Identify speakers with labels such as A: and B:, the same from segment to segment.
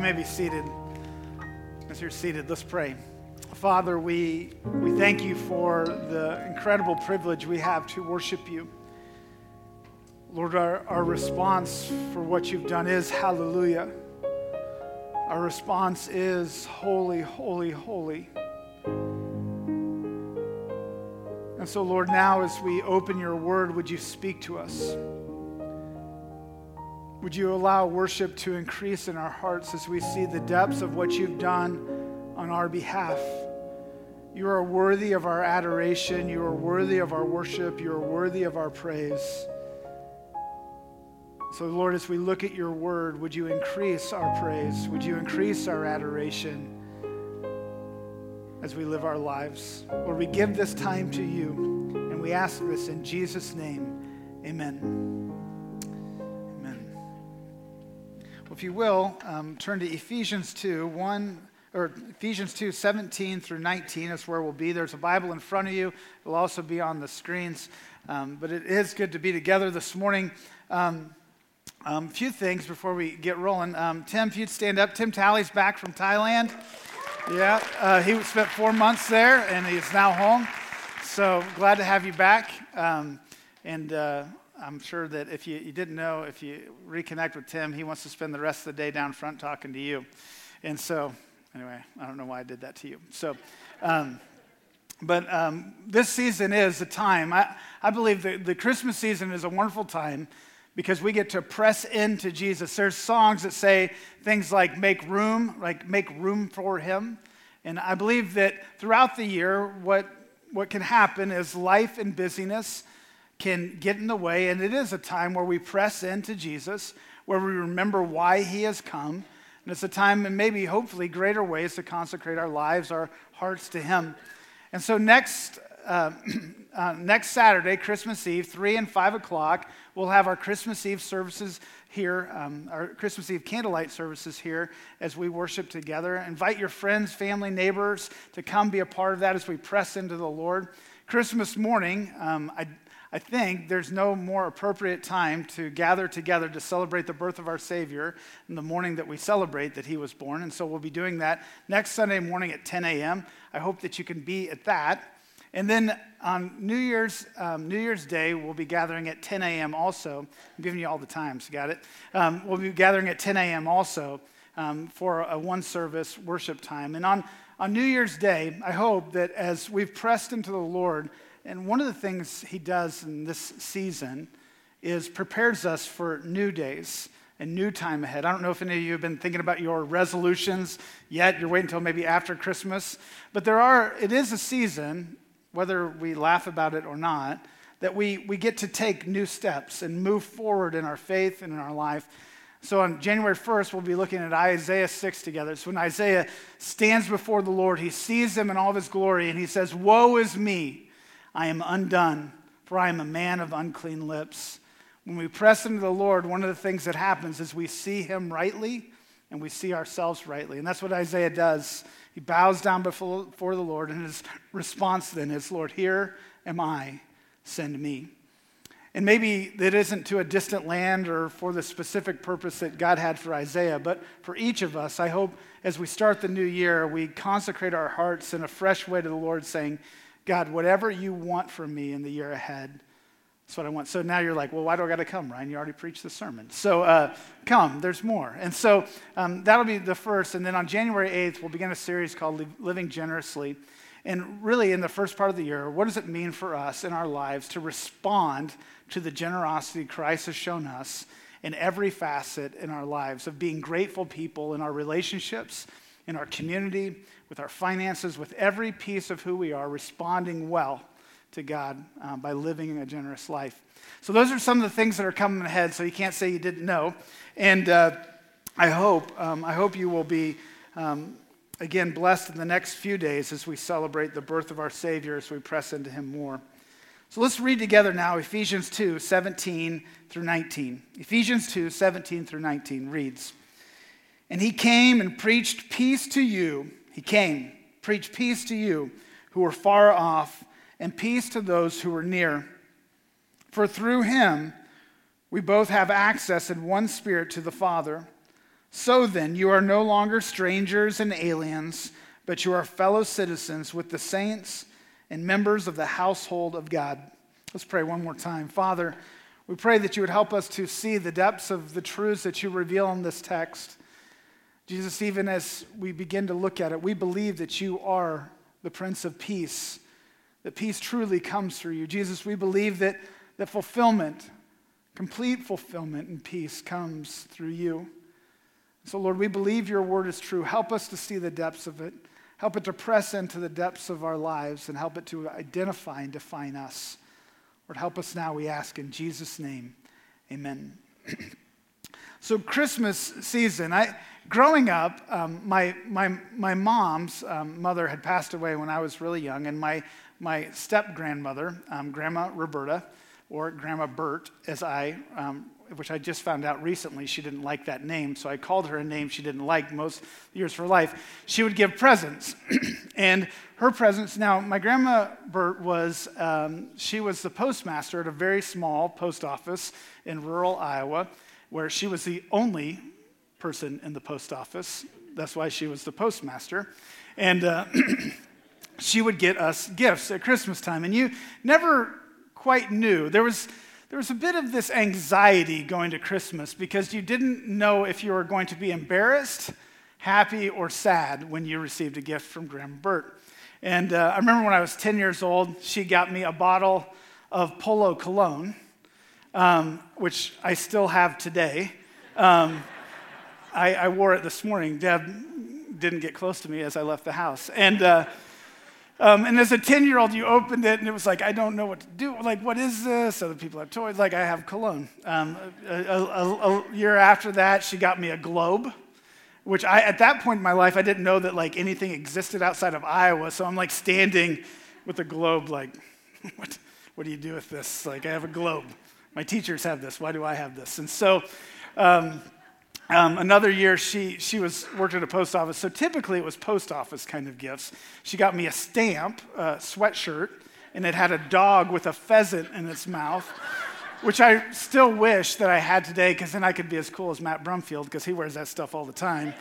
A: You may be seated. As you're seated, let's pray. Father, we, we thank you for the incredible privilege we have to worship you. Lord, our, our response for what you've done is hallelujah. Our response is holy, holy, holy. And so, Lord, now as we open your word, would you speak to us? Would you allow worship to increase in our hearts as we see the depths of what you've done on our behalf? You are worthy of our adoration. You are worthy of our worship. You are worthy of our praise. So, Lord, as we look at your word, would you increase our praise? Would you increase our adoration as we live our lives? Lord, we give this time to you, and we ask this in Jesus' name. Amen. If you will, um, turn to Ephesians 2, 1, or Ephesians 2, 17 through 19 is where we'll be. There's a Bible in front of you. It'll also be on the screens. Um, but it is good to be together this morning. A um, um, few things before we get rolling. Um, Tim, if you'd stand up. Tim Talley's back from Thailand. Yeah, uh, he spent four months there and he's now home. So glad to have you back. Um, and uh, I'm sure that if you, you, didn't know, if you reconnect with Tim, he wants to spend the rest of the day down front talking to you. And so, anyway, I don't know why I did that to you. So, um, but um, this season is a time, I, I believe that the Christmas season is a wonderful time because we get to press into Jesus. There's songs that say things like make room, like make room for him. And I believe that throughout the year, what, what can happen is life and busyness can get in the way. And it is a time where we press into Jesus, where we remember why he has come. And it's a time, and maybe hopefully greater ways, to consecrate our lives, our hearts to him. And so next, uh, uh, next Saturday, Christmas Eve, 3 and 5 o'clock, we'll have our Christmas Eve services here, um, our Christmas Eve candlelight services here as we worship together. Invite your friends, family, neighbors to come be a part of that as we press into the Lord. Christmas morning, um, I I think there's no more appropriate time to gather together to celebrate the birth of our Savior in the morning that we celebrate that He was born. And so we'll be doing that next Sunday morning at 10 a.m. I hope that you can be at that. And then on New Year's, um, New Year's Day, we'll be gathering at 10 a.m. also. I'm giving you all the times, got it? Um, we'll be gathering at 10 a.m. also um, for a one service worship time. And on, on New Year's Day, I hope that as we've pressed into the Lord, and one of the things he does in this season is prepares us for new days and new time ahead. I don't know if any of you have been thinking about your resolutions yet. You're waiting until maybe after Christmas. But there are, it is a season, whether we laugh about it or not, that we, we get to take new steps and move forward in our faith and in our life. So on January 1st, we'll be looking at Isaiah 6 together. So when Isaiah stands before the Lord, he sees him in all of his glory and he says, Woe is me! I am undone, for I am a man of unclean lips. When we press into the Lord, one of the things that happens is we see him rightly and we see ourselves rightly. And that's what Isaiah does. He bows down before, before the Lord, and his response then is, Lord, here am I, send me. And maybe it isn't to a distant land or for the specific purpose that God had for Isaiah, but for each of us, I hope as we start the new year, we consecrate our hearts in a fresh way to the Lord, saying, God, whatever you want from me in the year ahead, that's what I want. So now you're like, well, why do I got to come, Ryan? You already preached the sermon. So uh, come, there's more. And so um, that'll be the first. And then on January 8th, we'll begin a series called Living Generously. And really, in the first part of the year, what does it mean for us in our lives to respond to the generosity Christ has shown us in every facet in our lives of being grateful people in our relationships, in our community, with our finances, with every piece of who we are, responding well to God uh, by living a generous life. So, those are some of the things that are coming ahead, so you can't say you didn't know. And uh, I hope, um, I hope you will be, um, again, blessed in the next few days as we celebrate the birth of our Savior, as we press into Him more. So let's read together now Ephesians 2 17 through 19. Ephesians 2 17 through 19 reads, And he came and preached peace to you he came, preached peace to you who were far off, and peace to those who were near. For through him we both have access in one spirit to the Father. So then, you are no longer strangers and aliens, but you are fellow citizens with the saints and members of the household of God. Let's pray one more time. Father, we pray that you would help us to see the depths of the truths that you reveal in this text. Jesus, even as we begin to look at it, we believe that you are the Prince of Peace, that peace truly comes through you. Jesus, we believe that, that fulfillment, complete fulfillment and peace comes through you. So, Lord, we believe your word is true. Help us to see the depths of it. Help it to press into the depths of our lives and help it to identify and define us. Lord, help us now, we ask in Jesus' name. Amen. so, Christmas season, I, growing up, um, my, my, my mom's um, mother had passed away when I was really young, and my, my step grandmother, um, Grandma Roberta, or Grandma Bert, as I um, which I just found out recently she didn't like that name, so I called her a name she didn't like most years of her life. She would give presents, and her presents. Now, my grandma Bert was um, she was the postmaster at a very small post office in rural Iowa, where she was the only person in the post office. That's why she was the postmaster, and. Uh, she would get us gifts at Christmas time, and you never quite knew. There was there was a bit of this anxiety going to Christmas because you didn't know if you were going to be embarrassed, happy, or sad when you received a gift from Grandma Bert. And uh, I remember when I was 10 years old, she got me a bottle of Polo cologne, um, which I still have today. Um, I, I, wore it this morning. Deb didn't get close to me as I left the house. And uh, um, and as a 10 year old, you opened it and it was like, I don't know what to do. Like, what is this? Other people have toys. Like, I have cologne. Um, a, a, a, year after that, she got me a globe, which I, at that point in my life, I didn't know that like anything existed outside of Iowa. So I'm like standing with a globe, like, what, what do you do with this? Like, I have a globe. My teachers have this. Why do I have this? And so, um, um, another year, she, she was worked at a post office, so typically it was post office kind of gifts. She got me a stamp, a sweatshirt, and it had a dog with a pheasant in its mouth, which I still wish that I had today, because then I could be as cool as Matt Brumfield, because he wears that stuff all the time.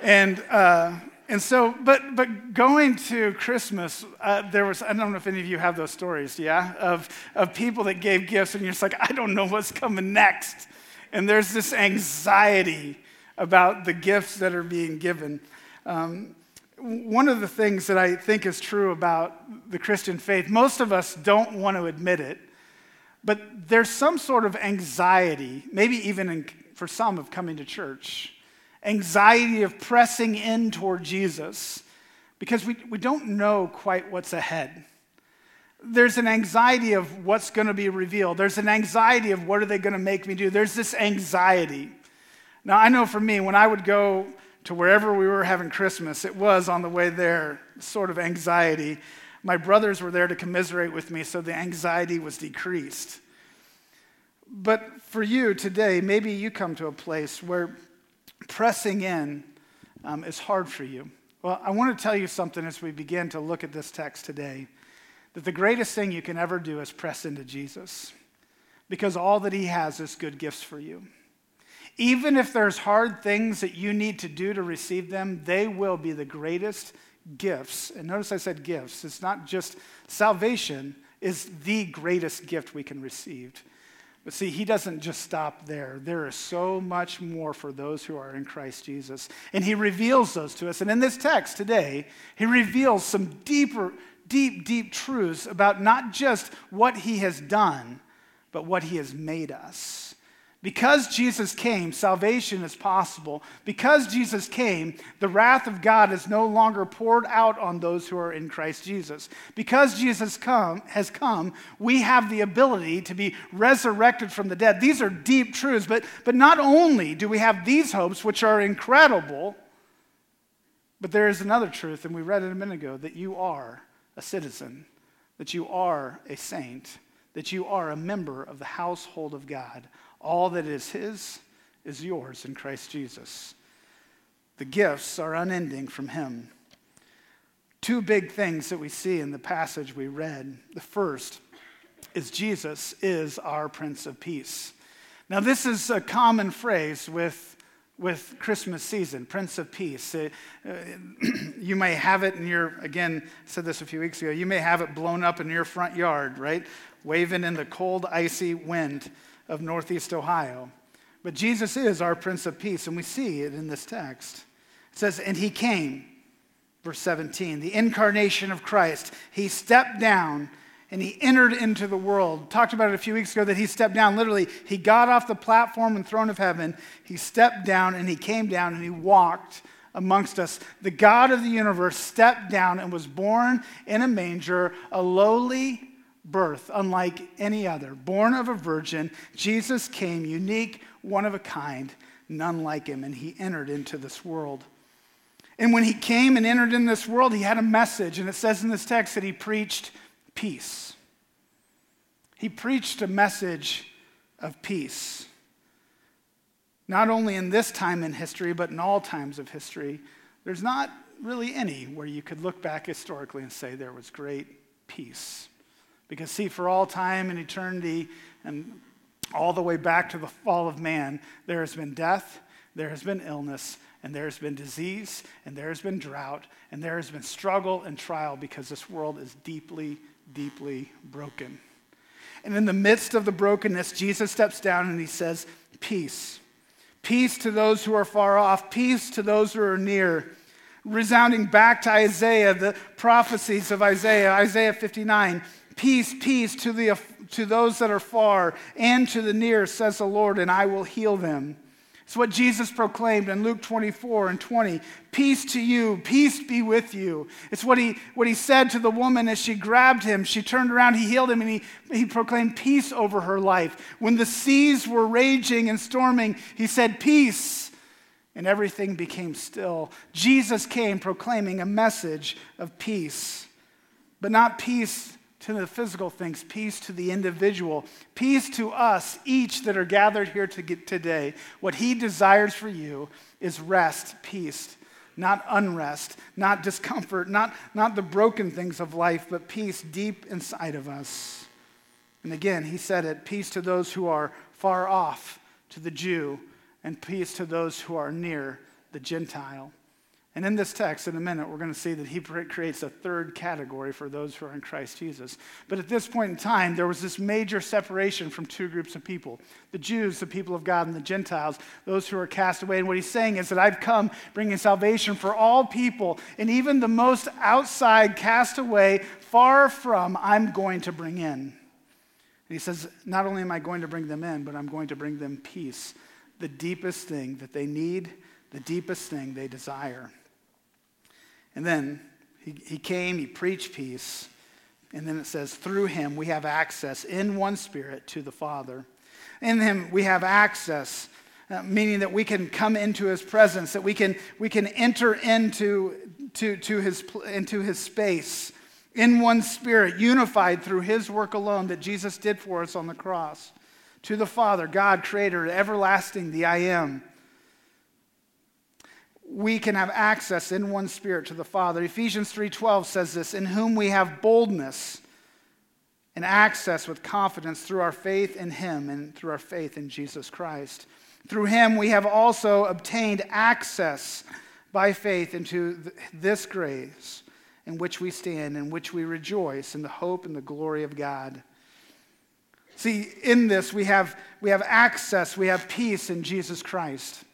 A: And, uh, and so, but, but going to Christmas, uh, there was, I don't know if any of you have those stories, yeah, of, of people that gave gifts, and you're just like, I don't know what's coming next and there's this anxiety about the gifts that are being given. Um, one of the things that I think is true about the Christian faith, most of us don't want to admit it, but there's some sort of anxiety, maybe even in, for some of coming to church, anxiety of pressing in toward Jesus because we, we don't know quite what's ahead there's an anxiety of what's going to be revealed. There's an anxiety of what are they going to make me do. There's this anxiety. Now, I know for me, when I would go to wherever we were having Christmas, it was on the way there, sort of anxiety. My brothers were there to commiserate with me, so the anxiety was decreased. But for you today, maybe you come to a place where pressing in um, is hard for you. Well, I want to tell you something as we begin to look at this text today that the greatest thing you can ever do is press into Jesus because all that he has is good gifts for you. Even if there's hard things that you need to do to receive them, they will be the greatest gifts. And notice I said gifts. It's not just salvation is the greatest gift we can receive. But see, he doesn't just stop there. There is so much more for those who are in Christ Jesus. And he reveals those to us. And in this text today, he reveals some deeper deep, deep truths about not just what he has done, but what he has made us. Because Jesus came, salvation is possible. Because Jesus came, the wrath of God is no longer poured out on those who are in Christ Jesus. Because Jesus come, has come, we have the ability to be resurrected from the dead. These are deep truths, but, but not only do we have these hopes, which are incredible, but there is another truth, and we read it a minute ago, that you are a citizen, that you are a saint, that you are a member of the household of God. All that is His is yours in Christ Jesus. The gifts are unending from Him. Two big things that we see in the passage we read. The first is Jesus is our Prince of Peace. Now, this is a common phrase with with Christmas season, Prince of Peace. Uh, you may have it in your, again, I said this a few weeks ago, you may have it blown up in your front yard, right? Waving in the cold, icy wind of Northeast Ohio. But Jesus is our Prince of Peace, and we see it in this text. It says, And he came, verse 17, the incarnation of Christ. He stepped down and he entered into the world. Talked about it a few weeks ago that he stepped down. Literally, he got off the platform and throne of heaven. He stepped down and he came down and he walked amongst us. The God of the universe stepped down and was born in a manger, a lowly birth, unlike any other. Born of a virgin, Jesus came, unique, one of a kind, none like him, and he entered into this world. And when he came and entered in this world, he had a message, and it says in this text that he preached peace. He preached a message of peace. Not only in this time in history, but in all times of history. There's not really any where you could look back historically and say there was great peace. Because, see, for all time and eternity, and all the way back to the fall of man, there has been death, there has been illness, and there has been disease, and there has been drought, and there has been struggle and trial because this world is deeply deeply broken. And in the midst of the brokenness, Jesus steps down and he says, Peace. Peace to those who are far off, peace to those who are near. Resounding back to Isaiah, the prophecies of Isaiah, Isaiah 59. Peace, peace to, the, to those that are far and to the near, says the Lord, and I will heal them. It's what Jesus proclaimed in Luke 24 and 20. Peace to you, peace be with you. It's what he, what he said to the woman as she grabbed him. She turned around, he healed him, and he, he proclaimed peace over her life. When the seas were raging and storming, he said, Peace, and everything became still. Jesus came proclaiming a message of peace, but not peace to the physical things, peace to the individual, peace to us, each that are gathered here to today. What He desires for you is rest, peace, not unrest, not discomfort, not, not the broken things of life, but peace deep inside of us. And again, He said it peace to those who are far off, to the Jew, and peace to those who are near, the Gentile. And in this text, in a minute, we're going to see that he creates a third category for those who are in Christ Jesus. But at this point in time, there was this major separation from two groups of people the Jews, the people of God, and the Gentiles, those who are cast away. And what he's saying is that I've come bringing salvation for all people, and even the most outside, cast away, far from, I'm going to bring in. And he says, Not only am I going to bring them in, but I'm going to bring them peace, the deepest thing that they need, the deepest thing they desire. And then he, he came, he preached peace. And then it says, through him we have access in one spirit to the Father. In him we have access, uh, meaning that we can come into his presence, that we can, we can enter into to, to his, into his space in one spirit, unified through his work alone that Jesus did for us on the cross. To the Father, God, Creator, everlasting, the I am we can have access in one spirit to the Father. Ephesians 3:12 says this, in whom we have boldness and access with confidence through our faith in him and through our faith in Jesus Christ. Through him we have also obtained access by faith into this grace in which we stand, in which we rejoice in the hope and the glory of God. See, in this we have, we have access, we have peace in Jesus Christ.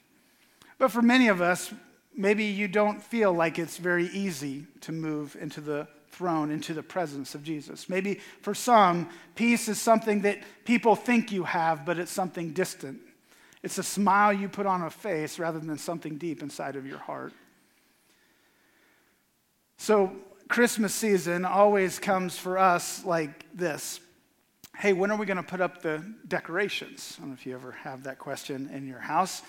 A: But for many of us, maybe you don't feel like it's very easy to move into the throne, into the presence of Jesus. Maybe for some, peace is something that people think you have, but it's something distant. It's a smile you put on a face rather than something deep inside of your heart. So, Christmas season always comes for us like this Hey, when are we going to put up the decorations? I don't know if you ever have that question in your house.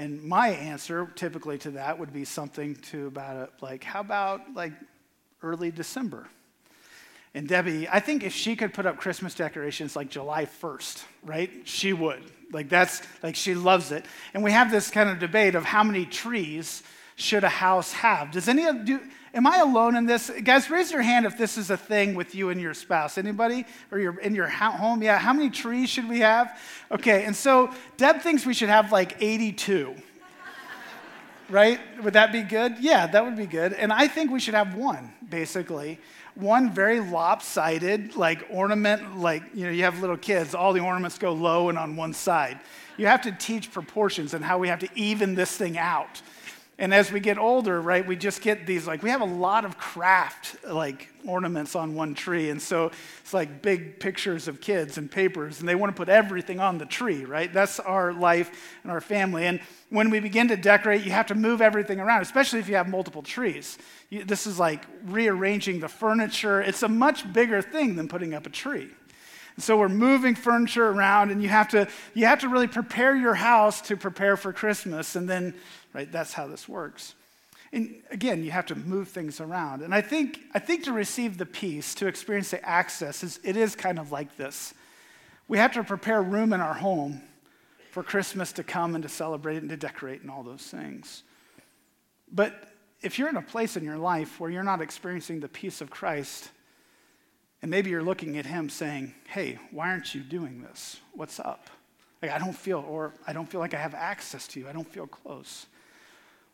A: And my answer typically to that would be something to about a, like, how about like early December? And Debbie, I think if she could put up Christmas decorations like July 1st, right? She would. Like that's like she loves it. And we have this kind of debate of how many trees should a house have? Does any of do am I alone in this? Guys, raise your hand if this is a thing with you and your spouse. Anybody? Or your in your home? Yeah, how many trees should we have? Okay, and so Deb thinks we should have like 82. right? Would that be good? Yeah, that would be good. And I think we should have one, basically. One very lopsided, like ornament, like, you know, you have little kids, all the ornaments go low and on one side. You have to teach proportions and how we have to even this thing out. And as we get older, right, we just get these like, we have a lot of craft like ornaments on one tree. And so it's like big pictures of kids and papers, and they want to put everything on the tree, right? That's our life and our family. And when we begin to decorate, you have to move everything around, especially if you have multiple trees. You, this is like rearranging the furniture. It's a much bigger thing than putting up a tree. And so we're moving furniture around, and you have to you have to really prepare your house to prepare for Christmas, and then right? That's how this works. And again, you have to move things around. And I think, I think to receive the peace, to experience the access, is, it is kind of like this. We have to prepare room in our home for Christmas to come and to celebrate and to decorate and all those things. But if you're in a place in your life where you're not experiencing the peace of Christ, and maybe you're looking at him saying, Hey, why aren't you doing this? What's up? Like, I don't feel, or I don't feel like I have access to you. I don't feel close.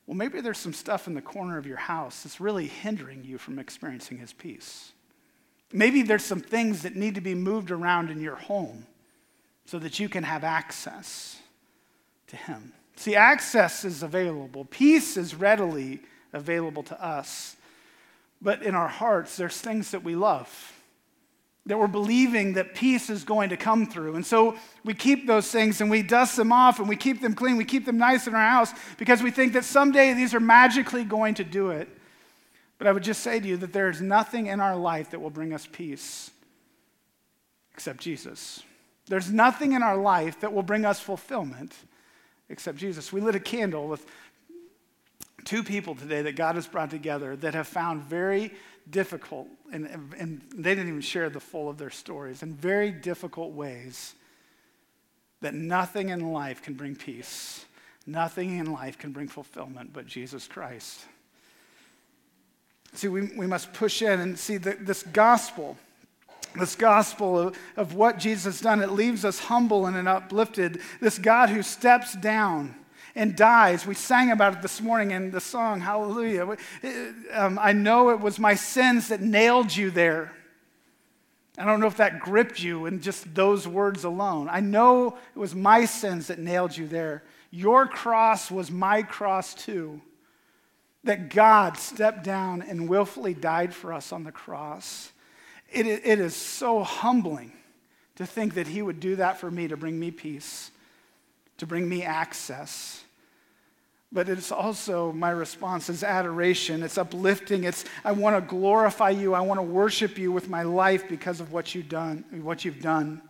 A: Well, maybe there's some stuff in the corner of your house that's really hindering you from experiencing His peace. Maybe there's some things that need to be moved around in your home so that you can have access to Him. See, access is available, peace is readily available to us. But in our hearts, there's things that we love that we're believing that peace is going to come through. And so we keep those things and we dust them off and we keep them clean. We keep them nice in our house because we think that someday these are magically going to do it. But I would just say to you that there is nothing in our life that will bring us peace except Jesus. There's nothing in our life that will bring us fulfillment except Jesus. We lit a candle with two people today that God has brought together that have found very difficult, and, and they didn't even share the full of their stories, in very difficult ways that nothing in life can bring peace. Nothing in life can bring fulfillment but Jesus Christ. See, we, we must push in and see that this gospel, this gospel of, of what Jesus has done, it leaves us humble and uplifted. This God who steps down and dies. We sang about it this morning in the song, Hallelujah. Um, I know it was my sins that nailed you there. I don't know if that gripped you in just those words alone. I know it was my sins that nailed you there. Your cross was my cross too. That God stepped down and willfully died for us on the cross. It, it is so humbling to think that He would do that for me to bring me peace, to bring me access but it's also my response is adoration. It's uplifting. It's i want to glorify you. I want to worship you with my life because of what you've done what you've done.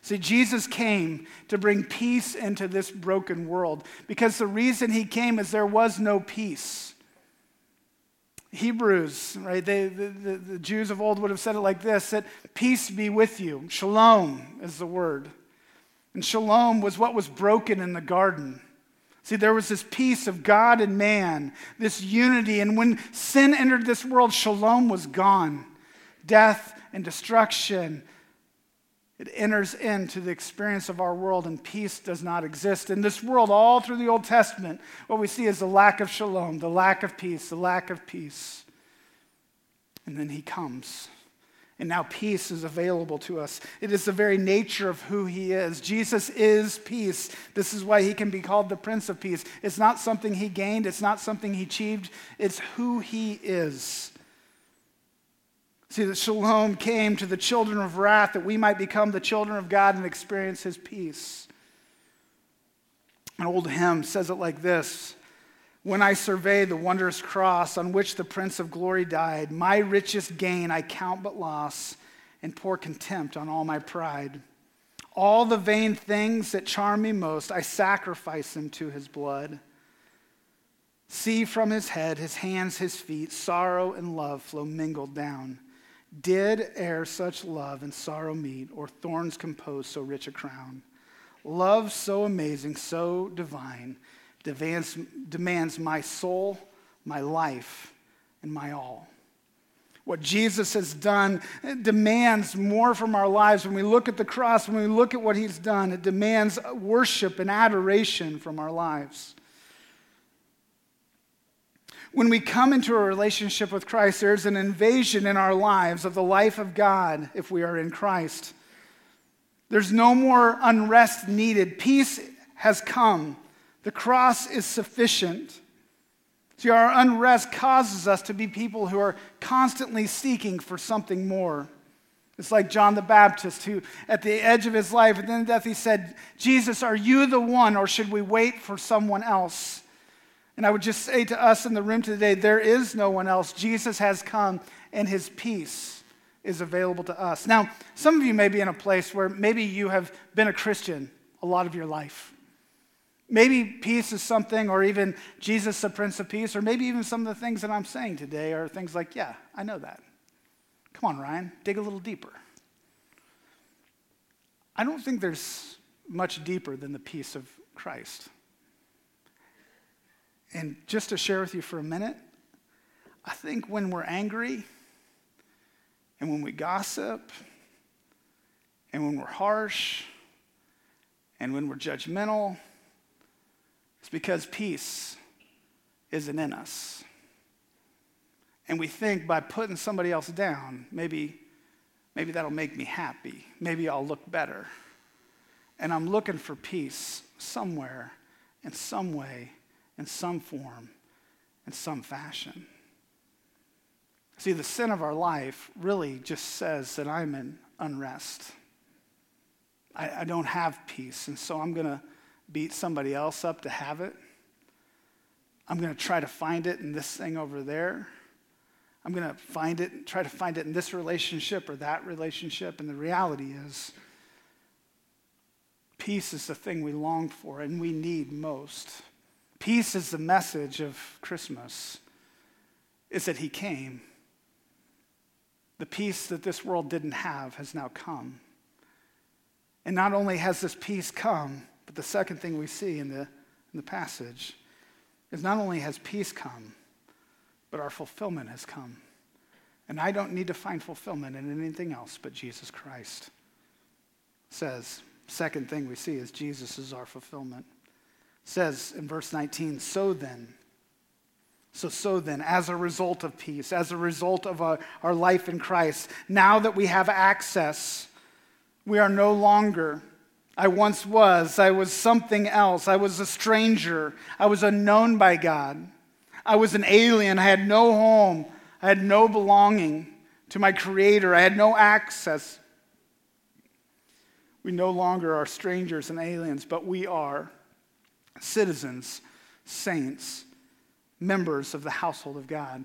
A: See jesus came to bring peace into this broken world because the reason he came is there was no peace. Hebrews right they, the, the, the jews of old would have said it like this that peace be with you. Shalom is the word. And shalom was what was broken in the garden See, there was this peace of God and man, this unity. And when sin entered this world, shalom was gone. Death and destruction, it enters into the experience of our world, and peace does not exist. In this world, all through the Old Testament, what we see is the lack of shalom, the lack of peace, the lack of peace. And then he comes and now peace is available to us. It is the very nature of who he is. Jesus is peace. This is why he can be called the Prince of Peace. It's not something he gained, it's not something he achieved, it's who he is. See, that shalom came to the children of wrath that we might become the children of God and experience his peace. An old hymn says it like this when I survey the wondrous cross on which the Prince of Glory died, my richest gain I count but loss and pour contempt on all my pride. All the vain things that charm me most, I sacrifice them to his blood. See from his head, his hands, his feet, sorrow and love flow mingled down. Did e'er such love and sorrow meet, or thorns compose so rich a crown? Love so amazing, so divine demands, demands my soul, my life, and my all. What Jesus has done demands more from our lives. When we look at the cross, when we look at what he's done, it demands worship and adoration from our lives. When we come into a relationship with Christ, there's an invasion in our lives of the life of God if we are in Christ. There's no more unrest needed. Peace has come. The cross is sufficient. See, our unrest causes us to be people who are constantly seeking for something more. It's like John the Baptist, who at the edge of his life, and then death, he said, Jesus, are you the one, or should we wait for someone else? And I would just say to us in the room today, there is no one else. Jesus has come, and his peace is available to us. Now, some of you may be in a place where maybe you have been a Christian a lot of your life. Maybe peace is something, or even Jesus, the Prince of Peace, or maybe even some of the things that I'm saying today are things like, yeah, I know that. Come on, Ryan, dig a little deeper. I don't think there's much deeper than the peace of Christ. And just to share with you for a minute, I think when we're angry and when we gossip and when we're harsh and when we're judgmental, because peace isn't in us. And we think by putting somebody else down, maybe, maybe that'll make me happy. Maybe I'll look better. And I'm looking for peace somewhere, in some way, in some form, in some fashion. See, the sin of our life really just says that I'm in unrest. I, I don't have peace, and so I'm going to beat somebody else up to have it. I'm going to try to find it in this thing over there. I'm going to find it, and try to find it in this relationship or that relationship. And the reality is, peace is the thing we long for and we need most. Peace is the message of Christmas, is that He came. The peace that this world didn't have has now come. And not only has this peace come, but the second thing we see in the, in the passage is not only has peace come, but our fulfillment has come. And I don't need to find fulfillment in anything else but Jesus Christ. It says, second thing we see is Jesus is our fulfillment. It says in verse 19, so then, so, so then, as a result of peace, as a result of our, our life in Christ, now that we have access, we are no longer I once was. I was something else. I was a stranger. I was unknown by God. I was an alien. I had no home. I had no belonging to my Creator. I had no access. We no longer are strangers and aliens, but we are citizens, saints, members of the household of God.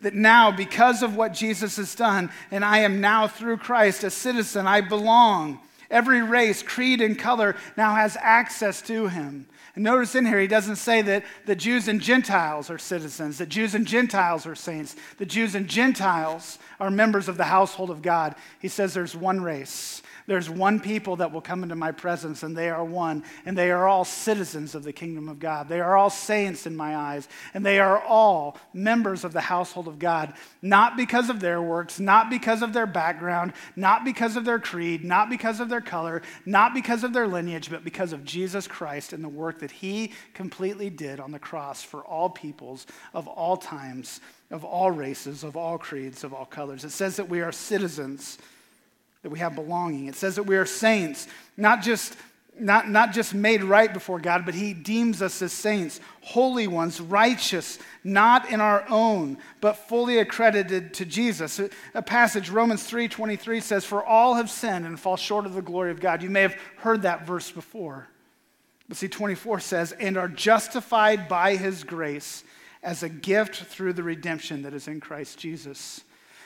A: That now, because of what Jesus has done, and I am now through Christ a citizen, I belong. Every race, creed, and color now has access to him. And notice in here, he doesn't say that the Jews and Gentiles are citizens, that Jews and Gentiles are saints, the Jews and Gentiles are members of the household of God. He says there's one race. There's one people that will come into my presence, and they are one, and they are all citizens of the kingdom of God. They are all saints in my eyes, and they are all members of the household of God, not because of their works, not because of their background, not because of their creed, not because of their color, not because of their lineage, but because of Jesus Christ and the work that he completely did on the cross for all peoples of all times, of all races, of all creeds, of all colors. It says that we are citizens that we have belonging. It says that we are saints, not just, not, not just made right before God, but He deems us as saints, holy ones, righteous, not in our own, but fully accredited to Jesus. A passage, Romans 3:23 says, For all have sinned and fall short of the glory of God. You may have heard that verse before. But see, 24 says, and are justified by his grace as a gift through the redemption that is in Christ Jesus.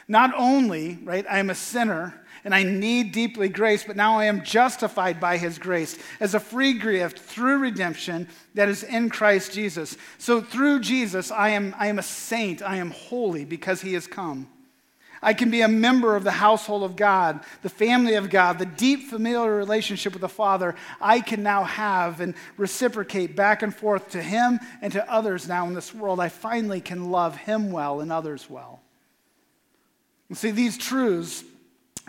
A: Not only, right, I am a sinner and I need deeply grace, but now I am justified by his grace as a free gift through redemption that is in Christ Jesus. So through Jesus, I am, I am a saint, I am holy because he has come. I can be a member of the household of God, the family of God, the deep familiar relationship with the Father I can now have and reciprocate back and forth to Him and to others now in this world. I finally can love Him well and others well. And see, these truths,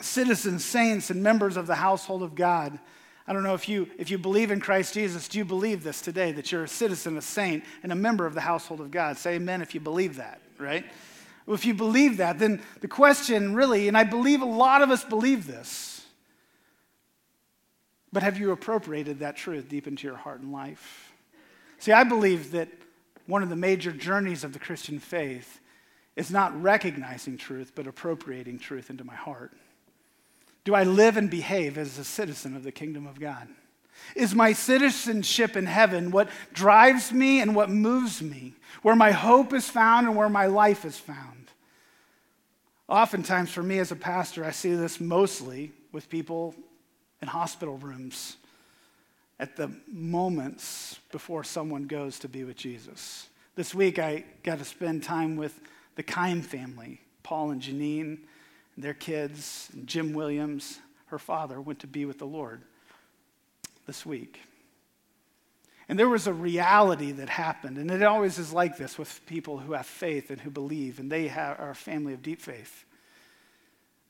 A: citizens, saints, and members of the household of God, I don't know if you, if you believe in Christ Jesus, do you believe this today, that you're a citizen, a saint, and a member of the household of God? Say amen if you believe that, right? Well, if you believe that, then the question really, and I believe a lot of us believe this, but have you appropriated that truth deep into your heart and life? See, I believe that one of the major journeys of the Christian faith is not recognizing truth, but appropriating truth into my heart. Do I live and behave as a citizen of the kingdom of God? Is my citizenship in heaven what drives me and what moves me, where my hope is found and where my life is found? Oftentimes, for me as a pastor, I see this mostly with people in hospital rooms at the moments before someone goes to be with Jesus. This week, I got to spend time with the Kime family, Paul and Janine their kids, and Jim Williams, her father, went to be with the Lord this week. And there was a reality that happened, and it always is like this with people who have faith and who believe, and they have, are a family of deep faith.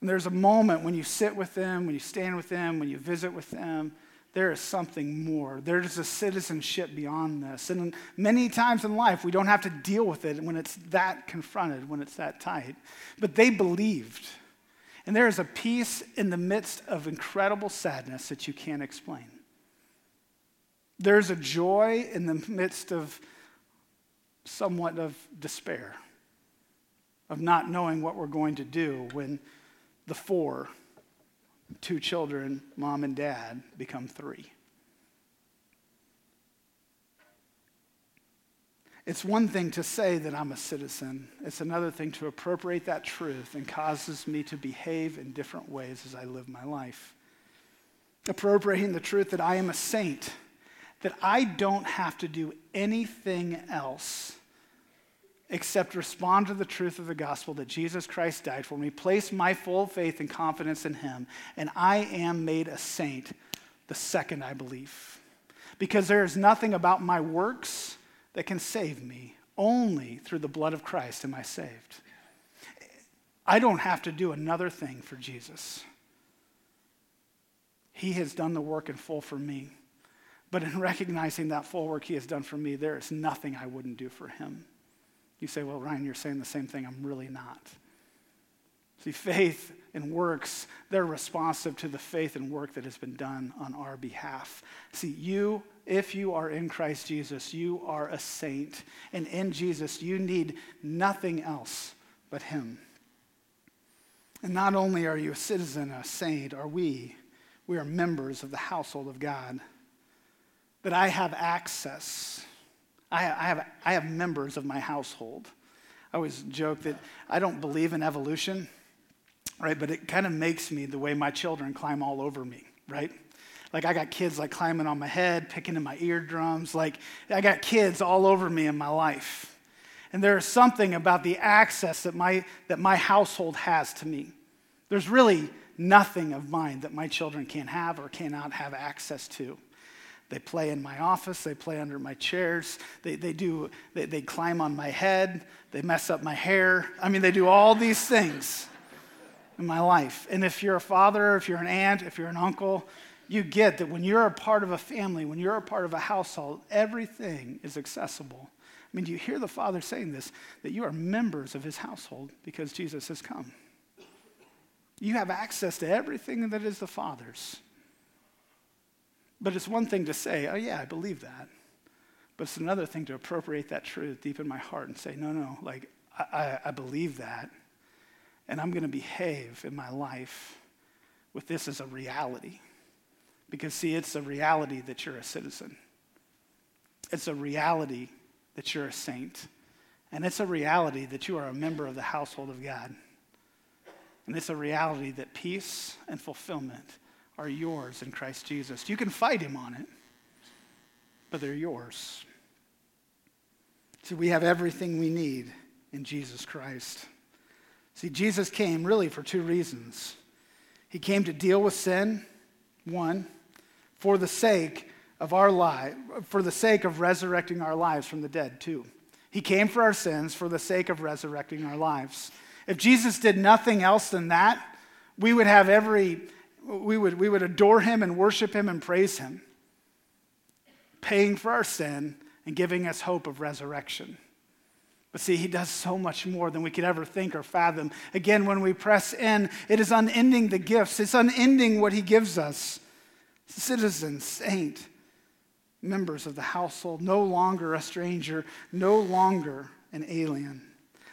A: And there's a moment when you sit with them, when you stand with them, when you visit with them, there is something more. There's a citizenship beyond this. And many times in life, we don't have to deal with it when it's that confronted, when it's that tight. But they believed. And there is a peace in the midst of incredible sadness that you can't explain. There's a joy in the midst of somewhat of despair, of not knowing what we're going to do when the four, two children, mom and dad, become three. It's one thing to say that I'm a citizen, it's another thing to appropriate that truth and causes me to behave in different ways as I live my life. Appropriating the truth that I am a saint, that I don't have to do anything else except respond to the truth of the gospel that Jesus Christ died for me, place my full faith and confidence in him, and I am made a saint the second I believe. Because there is nothing about my works that can save me. Only through the blood of Christ am I saved. I don't have to do another thing for Jesus. He has done the work in full for me. But in recognizing that full work he has done for me, there is nothing I wouldn't do for him. You say, well, Ryan, you're saying the same thing. I'm really not. See, faith and works, they're responsive to the faith and work that has been done on our behalf. See, you, if you are in Christ Jesus, you are a saint. And in Jesus, you need nothing else but Him. And not only are you a citizen, a saint, are we, we are members of the household of God. That I have access. I have, I have members of my household. I always joke that I don't believe in evolution right? But it kind of makes me the way my children climb all over me, right? Like I got kids like climbing on my head, picking in my eardrums. Like I got kids all over me in my life. And there is something about the access that my, that my household has to me. There's really nothing of mine that my children can't have or cannot have access to. They play in my office, they play under my chairs, they, they do, they, they climb on my head, they mess up my hair. I mean, they do all these things in my life. And if you're a father, if you're an aunt, if you're an uncle, you get that when you're a part of a family, when you're a part of a household, everything is accessible. I mean, do you hear the Father saying this? That you are members of his household because Jesus has come. You have access to everything that is the Father's. But it's one thing to say, oh, yeah, I believe that. But it's another thing to appropriate that truth deep in my heart and say, no, no, like, I, I, believe that and I'm going to behave in my life with this as a reality. Because, see, it's a reality that you're a citizen, it's a reality that you're a saint, and it's a reality that you are a member of the household of God. And it's a reality that peace and fulfillment are yours in Christ Jesus. You can fight him on it, but they're yours. See, we have everything we need in Jesus Christ. See, Jesus came really for two reasons. He came to deal with sin, one, for the sake of our life, for the sake of resurrecting our lives from the dead, two. He came for our sins for the sake of resurrecting our lives. If Jesus did nothing else than that, we would have every, we would, we would adore him and worship him and praise him, paying for our sin and giving us hope of resurrection. But see, he does so much more than we could ever think or fathom. Again, when we press in, it is unending the gifts, it's unending what he gives us. Citizens, saint, members of the household, no longer a stranger, no longer an alien.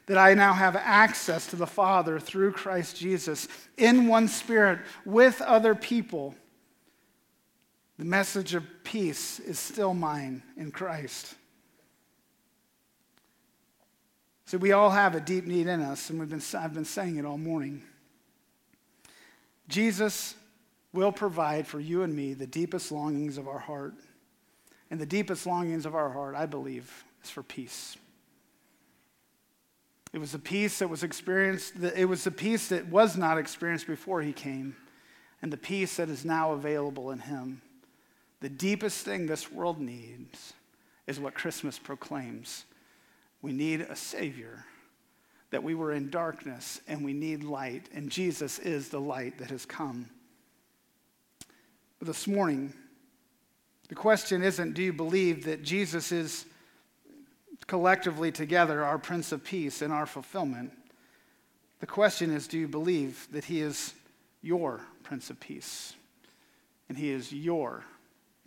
A: That I now have access to the Father through Christ Jesus in one spirit with other people. The message of peace is still mine in Christ. So we all have a deep need in us, and we've been, I've been saying it all morning. Jesus will provide for you and me the deepest longings of our heart. And the deepest longings of our heart, I believe, is for peace. It was a peace that was experienced, it was a peace that was not experienced before he came, and the peace that is now available in him. The deepest thing this world needs is what Christmas proclaims we need a Savior, that we were in darkness and we need light, and Jesus is the light that has come. But this morning, the question isn't do you believe that Jesus is collectively together our Prince of Peace and our fulfillment? The question is do you believe that He is your Prince of Peace and He is your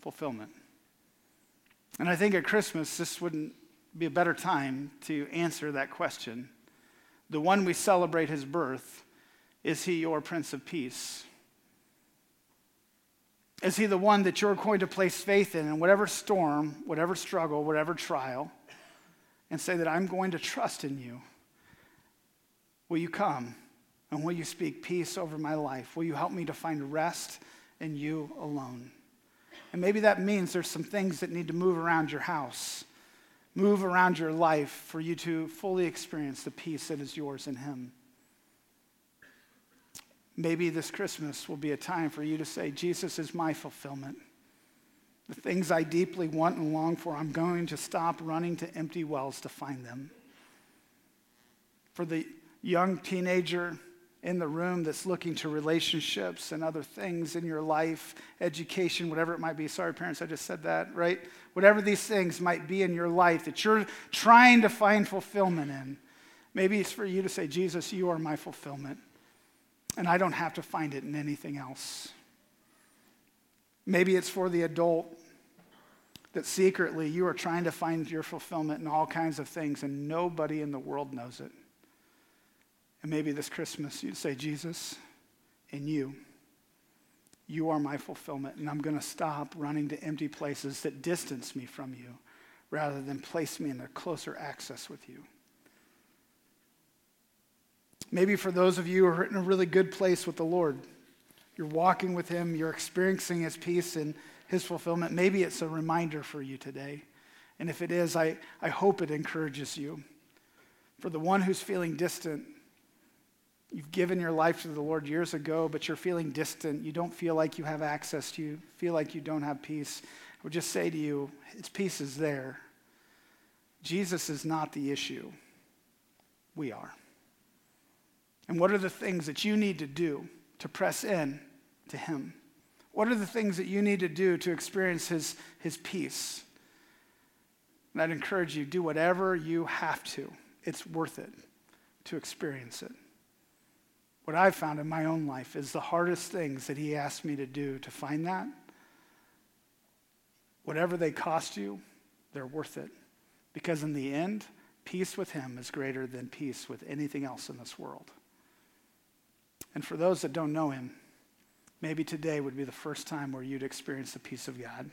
A: fulfillment? And I think at Christmas, this wouldn't be a better time to answer that question. The one we celebrate his birth, is he your Prince of Peace? Is he the one that you're going to place faith in in whatever storm, whatever struggle, whatever trial, and say that I'm going to trust in you? Will you come and will you speak peace over my life? Will you help me to find rest in you alone? And maybe that means there's some things that need to move around your house move around your life for you to fully experience the peace that is yours in Him. Maybe this Christmas will be a time for you to say, Jesus is my fulfillment. The things I deeply want and long for, I'm going to stop running to empty wells to find them. For the young teenager, in the room that's looking to relationships and other things in your life, education, whatever it might be. Sorry, parents, I just said that, right? Whatever these things might be in your life that you're trying to find fulfillment in. Maybe it's for you to say, Jesus, you are my fulfillment, and I don't have to find it in anything else. Maybe it's for the adult that secretly you are trying to find your fulfillment in all kinds of things, and nobody in the world knows it. And maybe this Christmas you'd say, Jesus, in you, you are my fulfillment, and I'm going to stop running to empty places that distance me from you rather than place me in a closer access with you. Maybe for those of you who are in a really good place with the Lord, you're walking with Him, you're experiencing His peace and His fulfillment. Maybe it's a reminder for you today. And if it is, I, I hope it encourages you. For the one who's feeling distant, You've given your life to the Lord years ago, but you're feeling distant. You don't feel like you have access to you, feel like you don't have peace. I would just say to you, its peace is there. Jesus is not the issue. We are. And what are the things that you need to do to press in to Him? What are the things that you need to do to experience His, his peace? And I'd encourage you, do whatever you have to. It's worth it to experience it what I've found in my own life is the hardest things that He asked me to do to find that, whatever they cost you, they're worth it. Because in the end, peace with Him is greater than peace with anything else in this world. And for those that don't know Him, maybe today would be the first time where you'd experience the peace of God,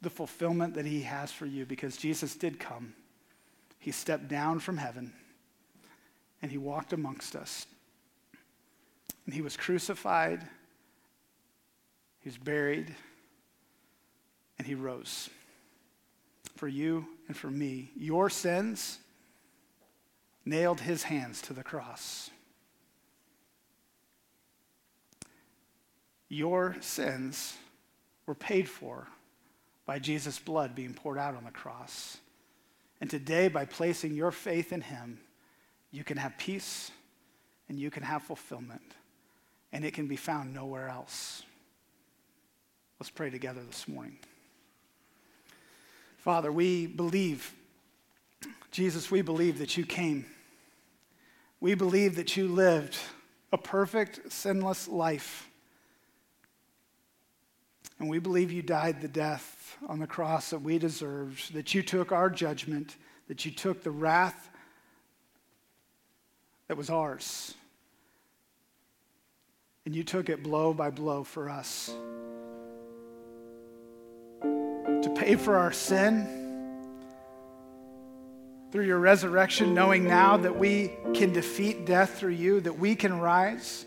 A: the fulfillment that He has for you, because Jesus did come. He stepped down from heaven and He walked amongst us and he was crucified, he was buried, and he rose. For you and for me, your sins nailed his hands to the cross. Your sins were paid for by Jesus' blood being poured out on the cross. And today, by placing your faith in him, you can have peace and you can have fulfillment. and it can be found nowhere else. Let's pray together this morning. Father, we believe, Jesus, we believe that you came. We believe that you lived a perfect, sinless life. And we believe you died the death on the cross that we deserved, that you took our judgment, that you took the wrath that was ours. And you took it blow by blow for us. To pay for our sin through your resurrection, knowing now that we can defeat death through you, that we can rise.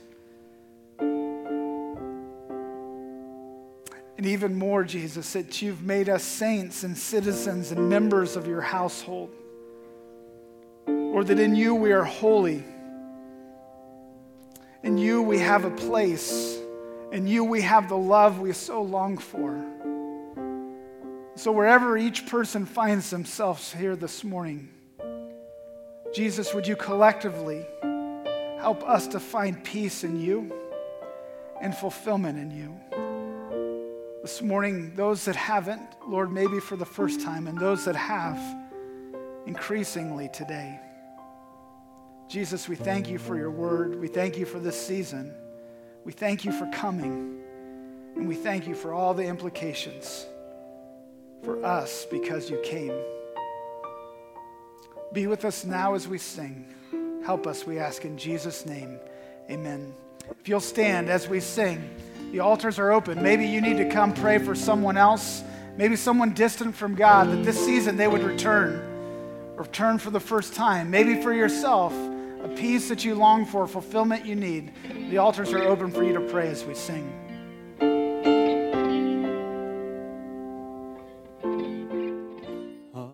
A: And even more, Jesus, that you've made us saints and citizens and members of your household. Or that in you we are holy in you, we have a place. In you, we have the love we so long for. So, wherever each person finds themselves here this morning, Jesus, would you collectively help us to find peace in you and fulfillment in you? This morning, those that haven't, Lord, maybe for the first time, and those that have, increasingly today. Jesus, we thank you for your word. We thank you for this season. We thank you for coming. And we thank you for all the implications for us because you came. Be with us now as we sing. Help us, we ask in Jesus' name. Amen. If you'll stand as we sing, the altars are open. Maybe you need to come pray for someone else, maybe someone distant from God, that this season they would return, return for the first time. Maybe for yourself a peace that you long for, fulfillment you need. The altars are open for you to pray as we sing.